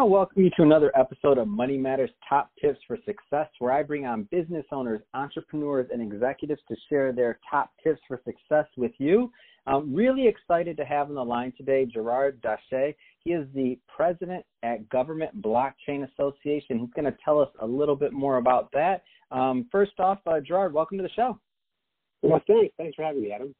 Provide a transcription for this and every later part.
want to welcome you to another episode of Money Matters Top Tips for Success, where I bring on business owners, entrepreneurs, and executives to share their top tips for success with you. I'm really excited to have on the line today Gerard Dache. He is the president at Government Blockchain Association. He's going to tell us a little bit more about that. Um, first off, uh, Gerard, welcome to the show. Well, thanks. Thanks for having me, Adam.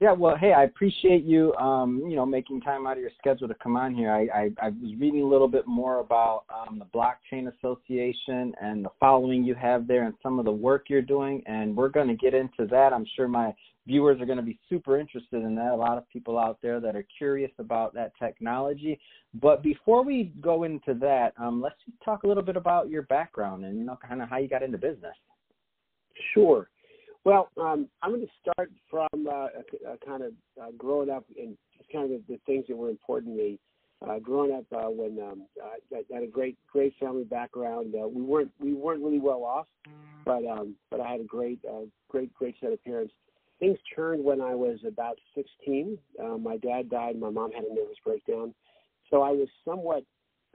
Yeah, well, hey, I appreciate you, um, you know, making time out of your schedule to come on here. I, I, I was reading a little bit more about um, the Blockchain Association and the following you have there and some of the work you're doing, and we're going to get into that. I'm sure my viewers are going to be super interested in that. A lot of people out there that are curious about that technology. But before we go into that, um, let's just talk a little bit about your background and, you know, kind of how you got into business. Sure. Well, um, I'm going to start from uh, a, a kind of uh, growing up and just kind of the, the things that were important to me. Uh, growing up uh, when um, I had a great great family background. Uh, we weren't we weren't really well off, but um, but I had a great uh, great great set of parents. Things turned when I was about 16. Uh, my dad died. My mom had a nervous breakdown, so I was somewhat.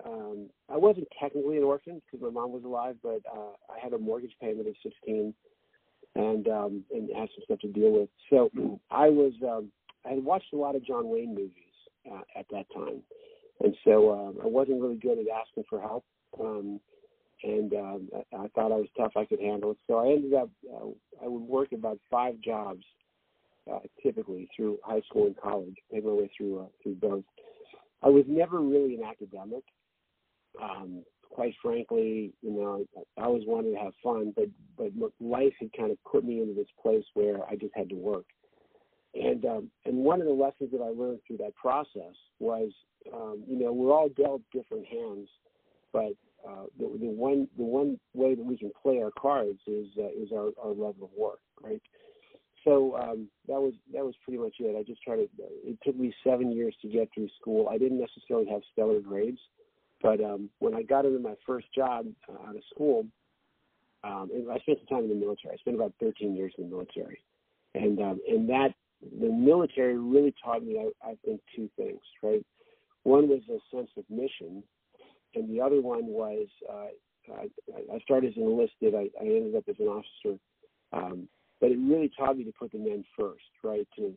Um, I wasn't technically an orphan because my mom was alive, but uh, I had a mortgage payment of 16 and um, and had some stuff to deal with. So I was um, I had watched a lot of John Wayne movies uh, at that time, and so uh, I wasn't really good at asking for help. Um, and um, I, I thought I was tough; I could handle it. So I ended up uh, I would work about five jobs uh, typically through high school and college. Made my way through uh, through both. I was never really an academic. Um, quite frankly, you know, I always wanted to have fun, but but life had kind of put me into this place where I just had to work. And um, and one of the lessons that I learned through that process was, um, you know, we're all dealt different hands, but uh, the, the one the one way that we can play our cards is uh, is our, our level of work, right? So um, that was that was pretty much it. I just tried to. It took me seven years to get through school. I didn't necessarily have stellar grades, but um, when I got into my first job uh, out of school, um, I spent some time in the military. I spent about 13 years in the military, and um, and that the military really taught me, I, I think, two things. Right, one was a sense of mission, and the other one was uh, I, I started as an enlisted. I, I ended up as an officer, um, but it really taught me to put the men first. Right, to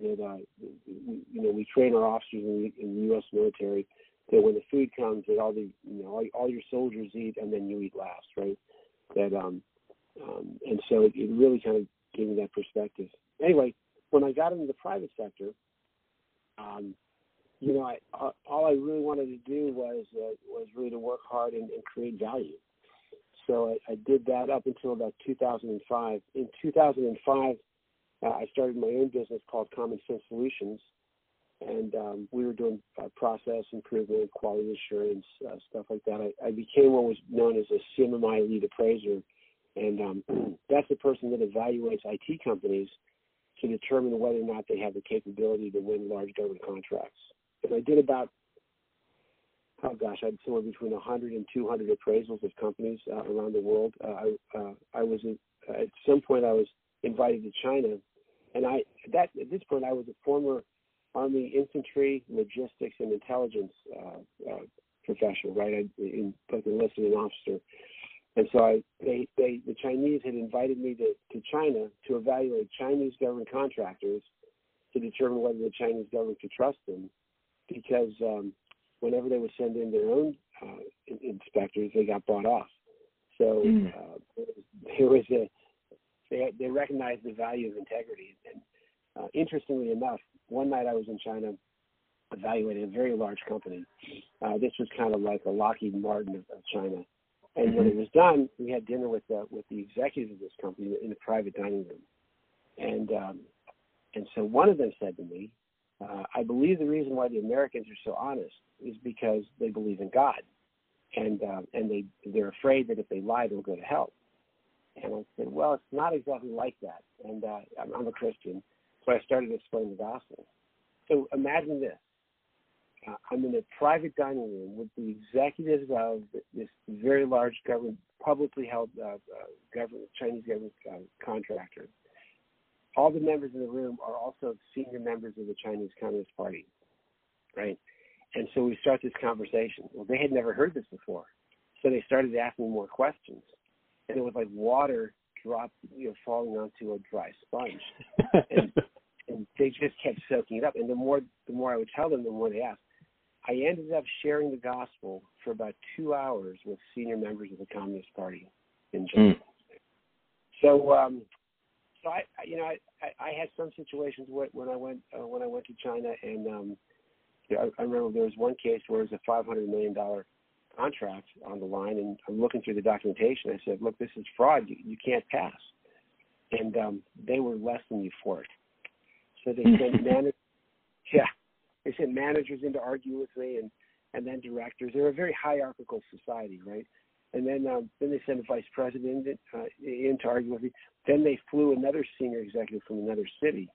that uh, you know we train our officers in the, in the U.S. military that when the food comes, that all the you know all, all your soldiers eat, and then you eat last, right? That um, um, and so it, it really kind of gave me that perspective. Anyway, when I got into the private sector, um, you know, I, all I really wanted to do was uh, was really to work hard and, and create value. So I, I did that up until about 2005. In 2005, uh, I started my own business called Common Sense Solutions, and um, we were doing uh, process improvement, quality assurance, uh, stuff like that. I, I became what was known as a CMMI lead appraiser, and um, that's the person that evaluates IT companies to determine whether or not they have the capability to win large government contracts. And I did about, oh gosh, I had somewhere between 100 and 200 appraisals of companies uh, around the world. Uh, I, uh, I was in, at some point I was invited to China, and I that at this point I was a former Army infantry, logistics, and intelligence uh, uh, professional, right? I, in both enlisted and officer. And so I, they, they, the Chinese had invited me to, to China to evaluate Chinese government contractors to determine whether the Chinese government could trust them, because um, whenever they would send in their own uh, inspectors, they got bought off. So mm. uh, there was a they they recognized the value of integrity. And uh, interestingly enough, one night I was in China evaluating a very large company. Uh, this was kind of like a Lockheed Martin of, of China. And when it was done, we had dinner with the with the executives of this company in a private dining room. And um, and so one of them said to me, uh, "I believe the reason why the Americans are so honest is because they believe in God, and uh, and they they're afraid that if they lie, they'll go to hell." And I said, "Well, it's not exactly like that." And uh, I'm, I'm a Christian, so I started to explain the gospel. So imagine this. Uh, I'm in a private dining room with the executives of this very large government, publicly held uh, uh, government, Chinese government uh, contractor. All the members in the room are also senior members of the Chinese Communist Party, right? and so we start this conversation. Well, they had never heard this before, so they started asking more questions, and it was like water dropped, you know, falling onto a dry sponge, and, and they just kept soaking it up. And the more the more I would tell them, the more they asked. I ended up sharing the gospel for about two hours with senior members of the Communist Party in China. Mm. So, um, so I, you know, I, I, had some situations when I went uh, when I went to China, and um, you know, I, I remember there was one case where it was a five hundred million dollar contract on the line, and I'm looking through the documentation. I said, "Look, this is fraud. You, you can't pass." And um, they were less than euphoric. So they sent managers, yeah, they sent managers in to argue with me, and and then directors. They're a very hierarchical society, right? And then um, then they sent a vice president uh, in to argue with me. Then they flew another senior executive from another city.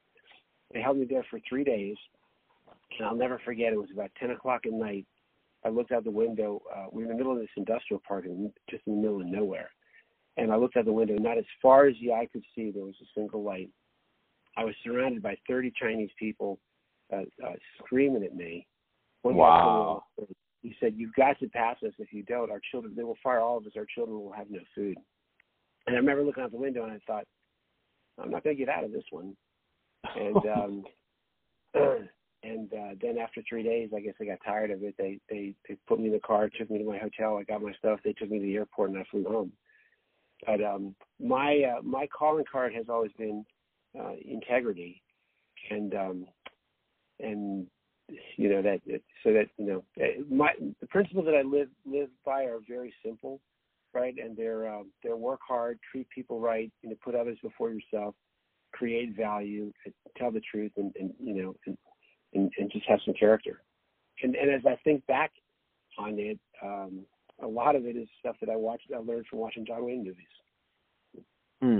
They held me there for three days, and I'll never forget. It was about ten o'clock at night I looked out the window. Uh, we were in the middle of this industrial park, and just in the middle of nowhere. And I looked out the window. Not as far as the eye could see, there was a single light. I was surrounded by 30 Chinese people uh, uh, screaming at me. One wow. he said, "You've got to pass us. If you don't, our children they will fire all of us. Our children will have no food." And I remember looking out the window and I thought, "I'm not going to get out of this one." And um, and uh, then after three days, I guess I got tired of it. They they they put me in the car, took me to my hotel. I got my stuff. They took me to the airport, and I flew home. But um, my uh, my calling card has always been uh, integrity, and um, and you know that so that you know eh, my the principles that I live live by are very simple, right? And they're uh, they're work hard, treat people right, you know, put others before yourself, create value, tell the truth, and, and you know, and and, and just have some character. And, and as I think back on it, um, a lot of it is stuff that I watched, I learned from watching John Wayne movies. Hmm.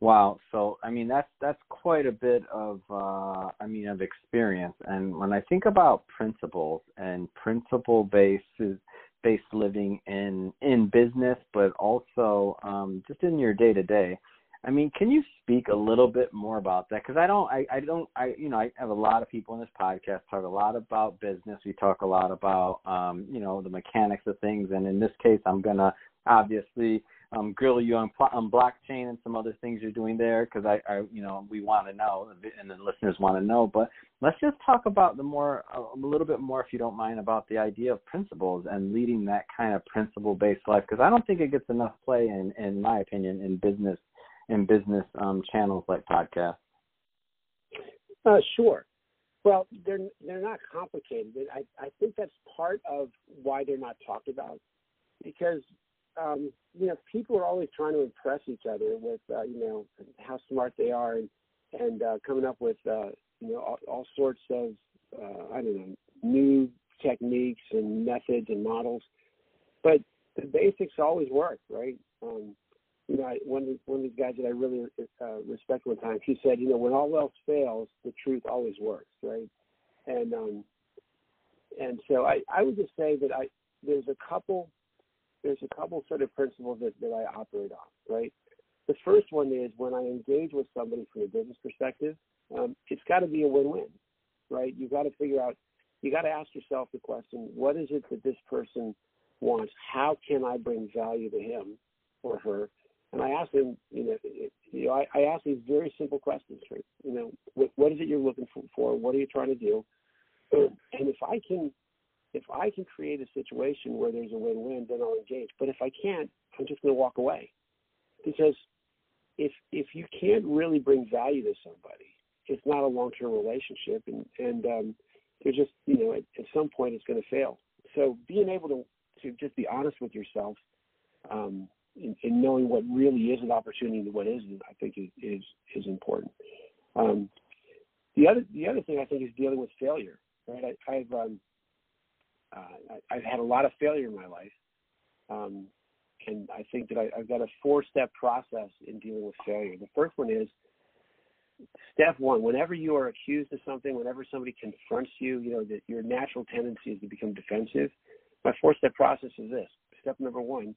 Wow. So I mean that's that's quite a bit of uh I mean of experience. And when I think about principles and principle based based living in in business but also um just in your day to day, I mean, can you speak a little bit more about that? Because I don't, I, I don't, I, you know, I have a lot of people in this podcast talk a lot about business. We talk a lot about, um, you know, the mechanics of things. And in this case, I'm gonna obviously um, grill you on, on blockchain and some other things you're doing there because I, I, you know, we want to know and the listeners want to know. But let's just talk about the more, a little bit more, if you don't mind, about the idea of principles and leading that kind of principle-based life because I don't think it gets enough play in, in my opinion, in business in business um, channels like podcasts? Uh, sure. Well, they're they're not complicated. I I think that's part of why they're not talked about, because um, you know people are always trying to impress each other with uh, you know how smart they are and and uh, coming up with uh, you know all, all sorts of uh, I don't know new techniques and methods and models, but the basics always work, right? Um, you know, I, one of one of these guys that I really uh, respect one time, he said, you know, when all else fails, the truth always works, right? And um, and so I, I would just say that I there's a couple there's a couple sort of principles that, that I operate on, right? The first one is when I engage with somebody from a business perspective, um, it's got to be a win-win, right? You got to figure out, you got to ask yourself the question: What is it that this person wants? How can I bring value to him or her? And I asked him, you know, you know, I, I asked these very simple questions. Right? You know, what, what is it you're looking for? What are you trying to do? And if I can, if I can create a situation where there's a win-win, then I'll engage. But if I can't, I'm just going to walk away, because if if you can't really bring value to somebody, it's not a long-term relationship, and and um, you're just, you know, at, at some point it's going to fail. So being able to to just be honest with yourself um, in knowing what really is an opportunity and what isn't, I think is is, is important. Um, the other the other thing I think is dealing with failure. Right, I, have um, uh, I, have had a lot of failure in my life, um, and I think that I, I've got a four step process in dealing with failure. The first one is step one whenever you are accused of something whenever somebody confronts you you know that your natural tendency is to become defensive my four step process is this step number one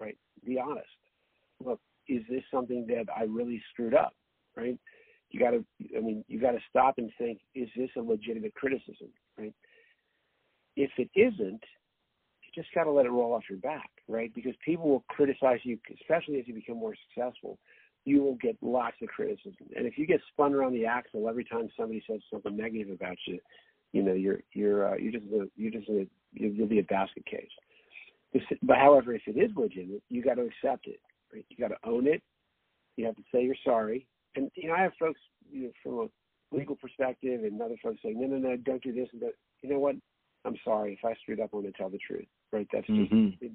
right? Be honest. Look, is this something that I really screwed up, right? You got to, I mean, you got to stop and think, is this a legitimate criticism, right? If it isn't, you just got to let it roll off your back, right? Because people will criticize you, especially as you become more successful. You will get lots of criticism, and if you get spun around the axle every time somebody says something negative about you, you know you're you're uh, you're just a, you're just a, you'll be a basket case. But however, if it is legitimate, you got to accept it. Right? You got to own it. You have to say you're sorry. And you know, I have folks you know, from a legal perspective, and other folks saying, "No, no, no, don't do this." And that. You know what? I'm sorry if I screwed up. I'm going to tell the truth. Right? That's just mm-hmm. it,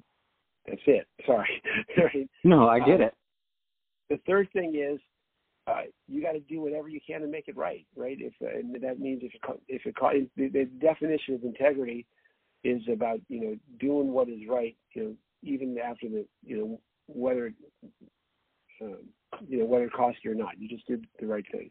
that's it. Sorry. right? No, I get um, it. The third thing is uh, you got to do whatever you can to make it right, right? If uh, and that means if it, if it the, the definition of integrity is about you know doing what is right, you know, even after the you know whether um, you know whether it costs you or not, you just did the right thing.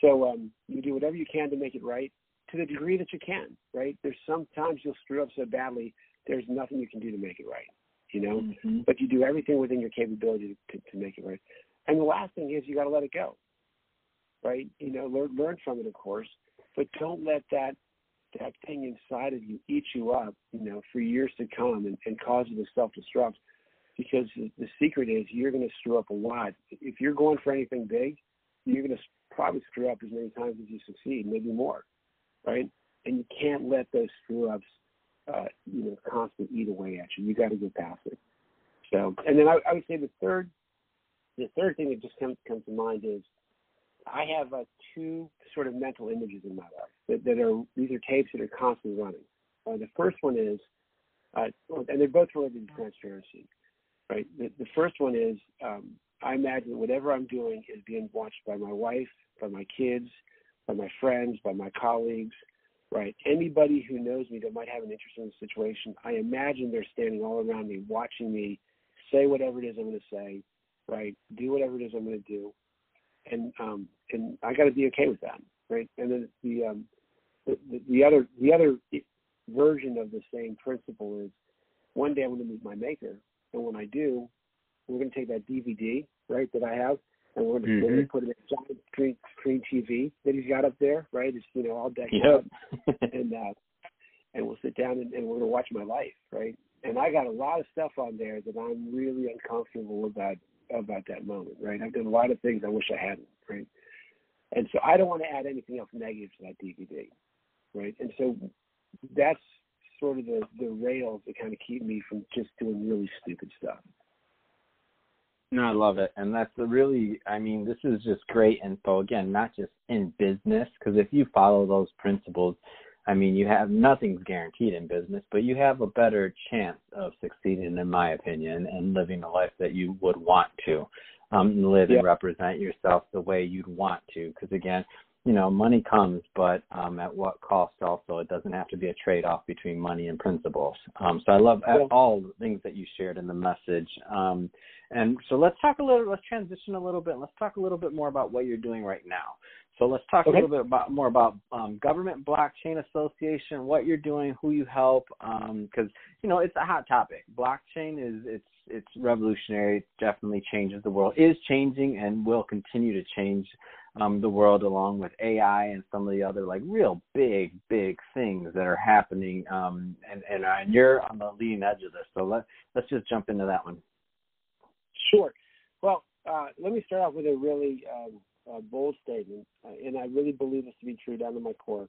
So um, you do whatever you can to make it right to the degree that you can, right? There's sometimes you'll screw up so badly, there's nothing you can do to make it right, you know. Mm-hmm. But you do everything within your capability to, to, to make it right. And the last thing is you got to let it go, right? You know, learn learn from it, of course, but don't let that that thing inside of you eat you up, you know, for years to come and, and cause you to self destruct. Because the secret is you're going to screw up a lot. If you're going for anything big, you're going to probably screw up as many times as you succeed, maybe more, right? And you can't let those screw ups, uh, you know, constantly eat away at you. You got to get past it. So, and then I, I would say the third, the third thing that just comes comes to mind is I have uh, two sort of mental images in my life that, that are these are tapes that are constantly running. Uh, the first one is, uh, and they're both related to transparency, right? The, the first one is um, I imagine that whatever I'm doing is being watched by my wife, by my kids, by my friends, by my colleagues, right? Anybody who knows me that might have an interest in the situation, I imagine they're standing all around me, watching me say whatever it is I'm going to say, right? Do whatever it is I'm going to do and um, and I got to be okay with that, right? And then the, um, the the other the other version of the same principle is one day I'm going to meet my maker, and when I do, we're going to take that DVD, right, that I have, and we're going to, mm-hmm. put it in a giant screen, screen TV that he's got up there, right? It's you know all decked yep. out, and uh, and we'll sit down and, and we're going to watch my life, right? And I got a lot of stuff on there that I'm really uncomfortable about about that moment, right? I've done a lot of things I wish I hadn't, right? And so I don't want to add anything else negative to that DVD, right? And so that's sort of the, the rails that kind of keep me from just doing really stupid stuff. No, I love it. And that's a really, I mean, this is just great info. Again, not just in business, because if you follow those principles, I mean, you have nothing's guaranteed in business, but you have a better chance of succeeding, in my opinion, and living the life that you would want to um, live yeah. and represent yourself the way you'd want to. Because again, you know, money comes, but um, at what cost? Also, it doesn't have to be a trade-off between money and principles. Um, so I love yeah. all the things that you shared in the message. Um, and so let's talk a little. Let's transition a little bit. Let's talk a little bit more about what you're doing right now. So let's talk okay. a little bit about more about um, Government Blockchain Association, what you're doing, who you help, because um, you know it's a hot topic. Blockchain is it's it's revolutionary. It definitely changes the world. Is changing and will continue to change um, the world along with AI and some of the other like real big big things that are happening. Um, and and, uh, and you're on the leading edge of this. So let let's just jump into that one. Sure. Well, uh, let me start off with a really um, bold statement, uh, and I really believe this to be true down to my core.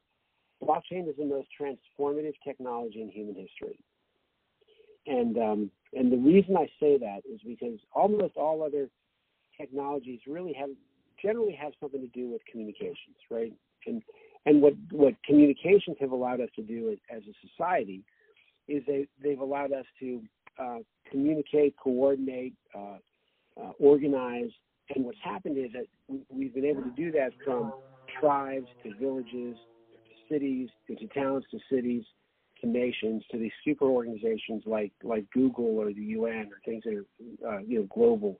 Blockchain is the most transformative technology in human history. And um, and the reason I say that is because almost all other technologies really have generally have something to do with communications, right? And and what what communications have allowed us to do as, as a society is they they've allowed us to uh, communicate, coordinate, uh, uh, organize, and what's happened is that we've been able to do that from tribes to villages to cities to, to towns to cities to nations to these super organizations like like Google or the UN or things that are uh, you know global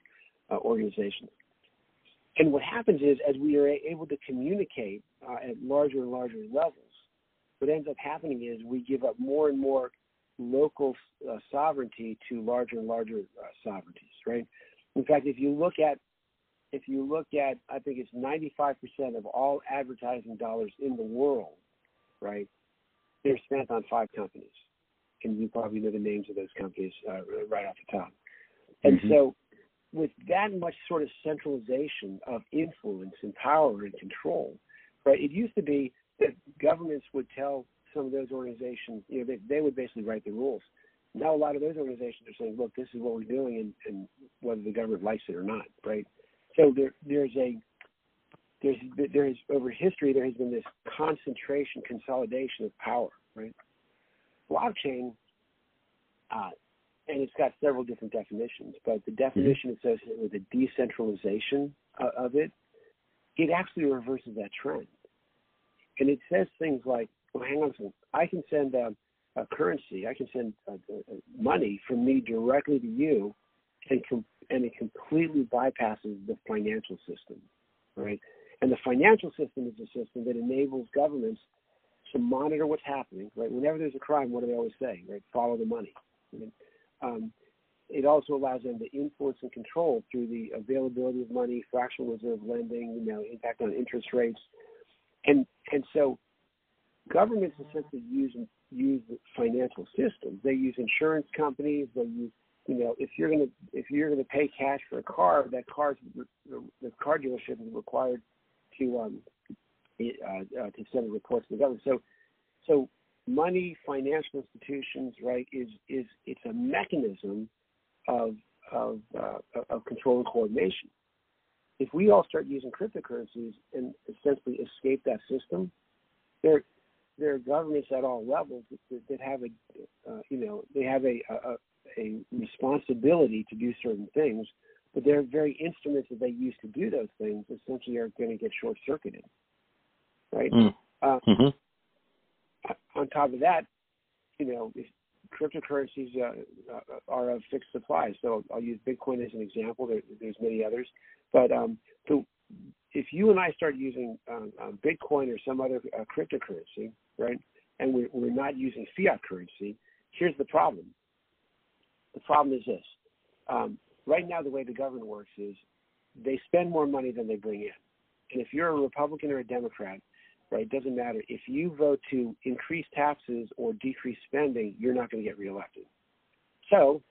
uh, organizations. And what happens is as we are able to communicate uh, at larger and larger levels, what ends up happening is we give up more and more local uh, sovereignty to larger and larger uh, sovereignties, right? In fact, if you look at if you look at, I think it's 95% of all advertising dollars in the world, right? They're spent on five companies, and you probably know the names of those companies uh, right off the top. And mm-hmm. so, with that much sort of centralization of influence and power and control, right? It used to be that governments would tell some of those organizations, you know, they, they would basically write the rules. Now a lot of those organizations are saying, look, this is what we're doing, and, and whether the government likes it or not, right? So there, there's a there's there is over history there has been this concentration, consolidation of power, right? Blockchain, uh, and it's got several different definitions, but the definition mm-hmm. associated with the decentralization uh, of it, it actually reverses that trend, and it says things like, well, hang on a second, I can send a, a currency, I can send uh, uh, money from me directly to you, and com- and it completely bypasses the financial system, right? And the financial system is a system that enables governments to monitor what's happening, right? Whenever there's a crime, what do they always say, right? Follow the money. Um, it also allows them to influence and control through the availability of money, fractional reserve lending, you know, impact on interest rates, and and so governments essentially use use financial systems. They use insurance companies. They use you know, if you're gonna if you're gonna pay cash for a car, that car's the, car dealership is required to um, uh, uh, to send reports to the government. So, so money, financial institutions, right, is is it's a mechanism of of uh, of control and coordination. If we all start using cryptocurrencies and essentially escape that system, there there are governments at all levels that, that have a uh, you know they have a, a a responsibility to do certain things but their very instruments that they use to do those things essentially are going to get short circuited, right? Mm. Uh, mm-hmm. On top of that, you know, cryptocurrencies uh, uh, are of fixed supply. So I'll use Bitcoin as an example. There, there's many others, but um, so if you and I start using um, um, Bitcoin or some other uh, cryptocurrency, right, and we're, we're not using fiat currency, here's the problem. The problem is this: um, right now the way the government works is they spend more money than they bring in. And if you're a Republican or a Democrat, right, it doesn't matter. If you vote to increase taxes or decrease spending, you're not going to get reelected. So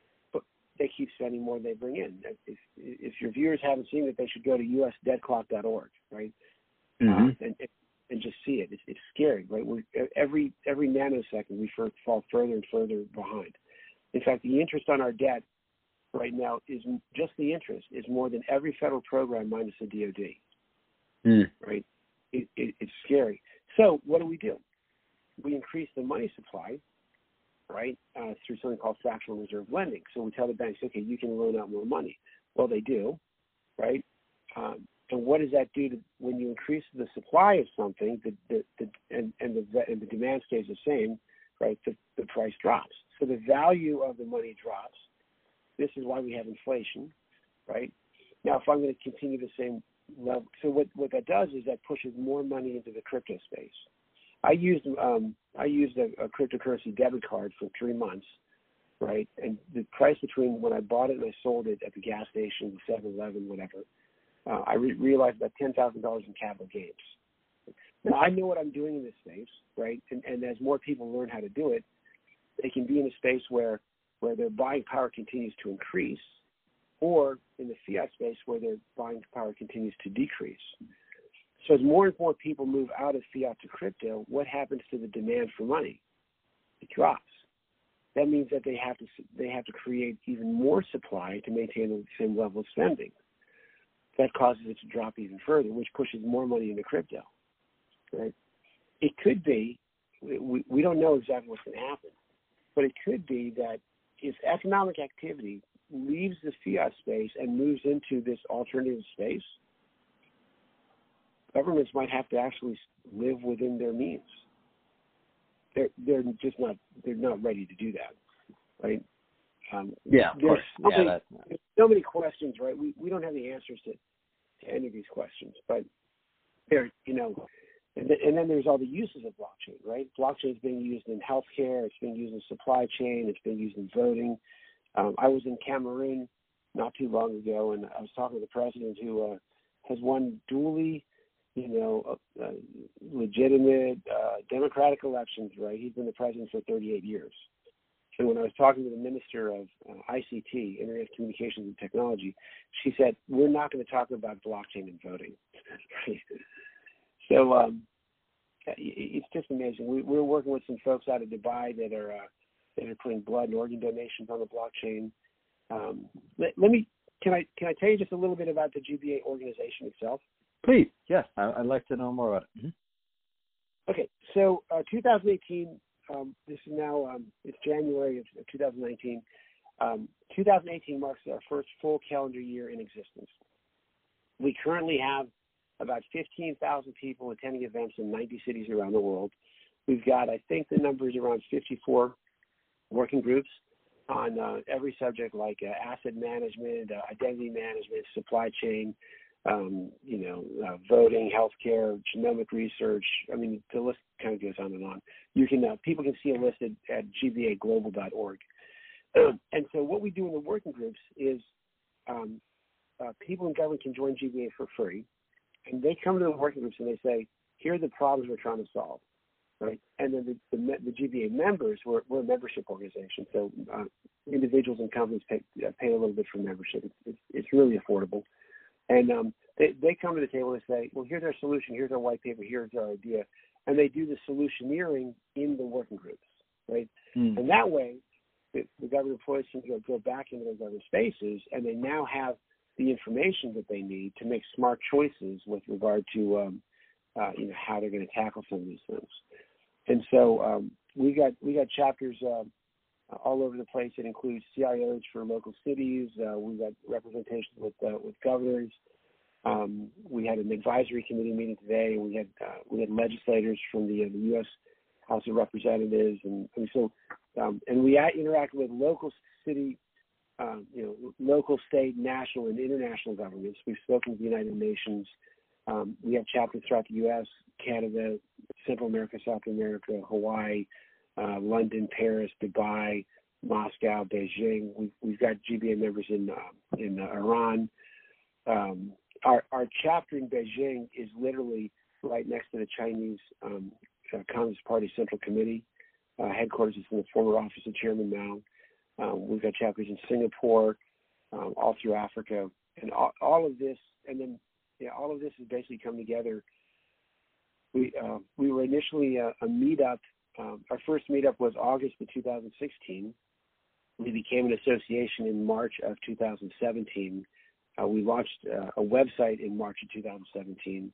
they keep spending more than they bring in. If, if your viewers haven't seen it, they should go to usdebtclock.org, right? Mm-hmm. Uh, and, and just see it. It's, it's scary, right? We're, every every nanosecond we fall further and further behind. In fact, the interest on our debt right now is just the interest is more than every federal program minus the DoD. Mm. Right? It, it, it's scary. So what do we do? We increase the money supply, right, uh, through something called fractional reserve lending. So we tell the banks, okay, you can loan out more money. Well, they do, right? Um, and what does that do to when you increase the supply of something, the, the, the and and the and the demand stays the same, right? The the price drops. So the value of the money drops, this is why we have inflation, right? Now, if I'm going to continue the same level, so what, what that does is that pushes more money into the crypto space. I used um, I used a, a cryptocurrency debit card for three months, right? And the price between when I bought it and I sold it at the gas station, the 7-Eleven, whatever, uh, I re- realized about ten thousand dollars in capital gains. Now I know what I'm doing in this space, right? And, and as more people learn how to do it, they can be in a space where where their buying power continues to increase, or in the fiat space where their buying power continues to decrease. So as more and more people move out of fiat to crypto, what happens to the demand for money? It drops. That means that they have to they have to create even more supply to maintain the same level of spending. That causes it to drop even further, which pushes more money into crypto. Right? It could be we, we don't know exactly what's going to happen, but it could be that if economic activity leaves the fiat space and moves into this alternative space, governments might have to actually live within their means. They're they're just not they're not ready to do that, right? Um, yeah, of course. So yeah, many, so many questions, right? We we don't have the answers to, to any of these questions, but there, you know, and, and then there's all the uses of blockchain, right? Blockchain is being used in healthcare, it's being used in supply chain, it's being used in voting. Um, I was in Cameroon not too long ago, and I was talking to the president who uh, has won duly, you know, uh, uh, legitimate uh, democratic elections. Right? He's been the president for 38 years, And when I was talking to the Minister of uh, ICT, Internet Communications and Technology, she said, "We're not going to talk about blockchain and voting." So um, it's just amazing. We, we're working with some folks out of Dubai that are uh, that are putting blood and organ donations on the blockchain. Um, let, let, me can I can I tell you just a little bit about the GBA organization itself? Please, yes, I, would like to know more about it. Mm-hmm. Okay, so uh, 2018. Um, this is now um, it's January of 2019. Um, 2018 marks our first full calendar year in existence. We currently have about 15,000 people attending events in 90 cities around the world. We've got, I think, the number is around 54 working groups on uh, every subject like uh, asset management, uh, identity management, supply chain, um, you know, uh, voting, healthcare, genomic research. I mean, the list kind of goes on and on. You can uh, people can see a list at gbaglobal.org. and so, what we do in the working groups is um, uh, people in government can join GBA for free, and they come to the working groups and they say, "Here are the problems we're trying to solve." right? And then the, the, the GBA members, we're, we're a membership organization, so uh, individuals and companies pay, uh, pay a little bit for membership. It's, it's, it's really affordable. And um, they, they come to the table and say, well, here's our solution, here's our white paper, here's our idea. And they do the solutioneering in the working groups, right? Mm. And that way, the, the government employees can go, go back into those other spaces and they now have the information that they need to make smart choices with regard to um, uh, you know how they're going to tackle some of these things. And so um, we got we got chapters uh, all over the place. It includes CIOs for local cities. Uh, we got representation with uh, with governors. Um, we had an advisory committee meeting today. We had uh, we had legislators from the, uh, the U.S. House of Representatives, and, and so um, and we interact with local city, um, you know, local, state, national, and international governments. We've spoken to the United Nations. Um, we have chapters throughout the U.S., Canada, Central America, South America, Hawaii, uh, London, Paris, Dubai, Moscow, Beijing. We've, we've got GBA members in uh, in uh, Iran. Um, our our chapter in Beijing is literally right next to the Chinese um, uh, Communist Party Central Committee uh, headquarters. is in the former office of Chairman Mao. Um, we've got chapters in Singapore, um, all through Africa, and all, all of this, and then yeah, all of this has basically come together. We uh, we were initially a, a meetup. Um, our first meetup was August of 2016. We became an association in March of 2017. Uh, we launched uh, a website in March of 2017,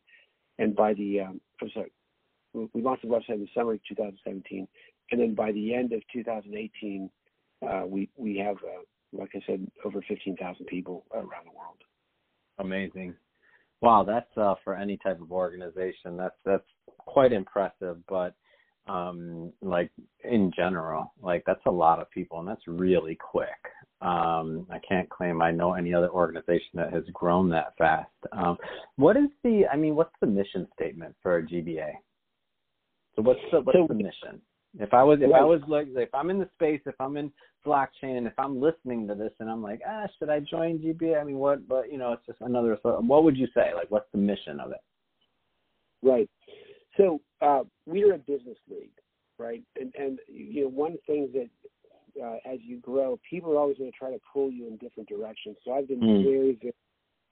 and by the um, I'm sorry, we launched the website in the summer of 2017, and then by the end of 2018, uh, we we have, uh, like I said, over 15,000 people around the world. Amazing. Wow, that's uh, for any type of organization. That's that's quite impressive. But um, like in general, like that's a lot of people, and that's really quick. Um, I can't claim I know any other organization that has grown that fast. Um, what is the? I mean, what's the mission statement for GBA? So what's the what's the mission? If I was if I was like if I'm in the space, if I'm in blockchain, and if I'm listening to this and I'm like, ah, should I join GBA? I mean, what? But you know, it's just another. What would you say? Like, what's the mission of it? Right. So uh, we are a business league, right? And and you know, one thing that uh, as you grow, people are always going to try to pull you in different directions. So I've been mm. very, very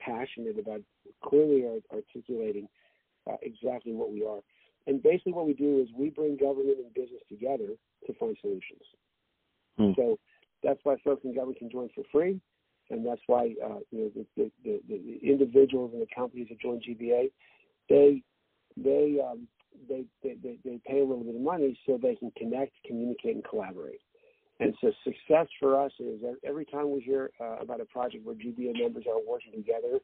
passionate about clearly articulating uh, exactly what we are. And basically, what we do is we bring government and business together to find solutions. Hmm. So that's why folks in government can join for free, and that's why uh, you know the, the, the, the, individuals and the companies that join GBA, they they, um, they they they pay a little bit of money so they can connect, communicate, and collaborate. And so success for us is every time we hear uh, about a project where GBA members are working together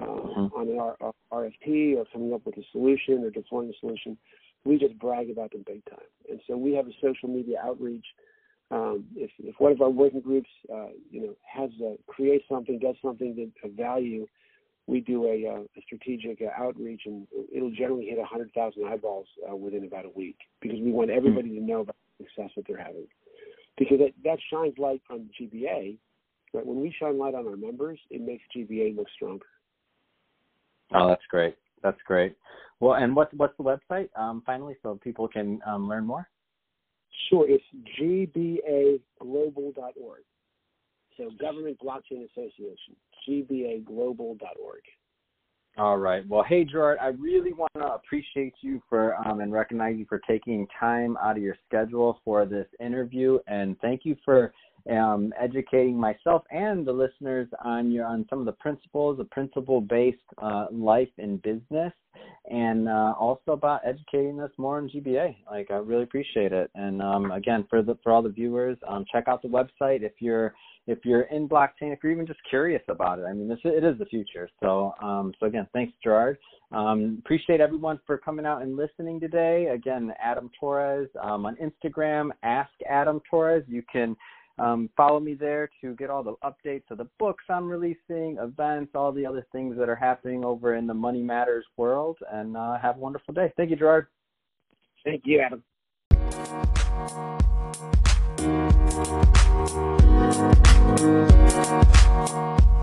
uh, mm-hmm. on an R- RFP or coming up with a solution or deploying a solution, we just brag about them big time. And so we have a social media outreach. Um, if, if one of our working groups, uh, you know, has uh, creates something, does something that of value, we do a, uh, a strategic uh, outreach, and it'll generally hit 100,000 eyeballs uh, within about a week because we want everybody mm-hmm. to know about the success that they're having. Because that, that shines light on GBA. But when we shine light on our members, it makes GBA look stronger. Oh, that's great. That's great. Well, and what's what's the website? Um, finally, so people can um, learn more. Sure, it's gbaglobal.org. So Government Blockchain Association, gbaglobal.org. All right. Well, hey, Gerard, I really want to appreciate you for um, and recognize you for taking time out of your schedule for this interview, and thank you for um, educating myself and the listeners on your on some of the principles the principle-based uh, life and business, and uh, also about educating us more on GBA. Like, I really appreciate it. And um, again, for the for all the viewers, um, check out the website if you're if you're in blockchain, if you're even just curious about it. I mean, this it is the future. So, um, so again, thanks, Gerard. Um, appreciate everyone for coming out and listening today. Again, Adam Torres um, on Instagram, Ask Adam Torres. You can um, follow me there to get all the updates of the books I'm releasing, events, all the other things that are happening over in the Money Matters world. And uh, have a wonderful day. Thank you, Gerard. Thank you, Adam. Thank you.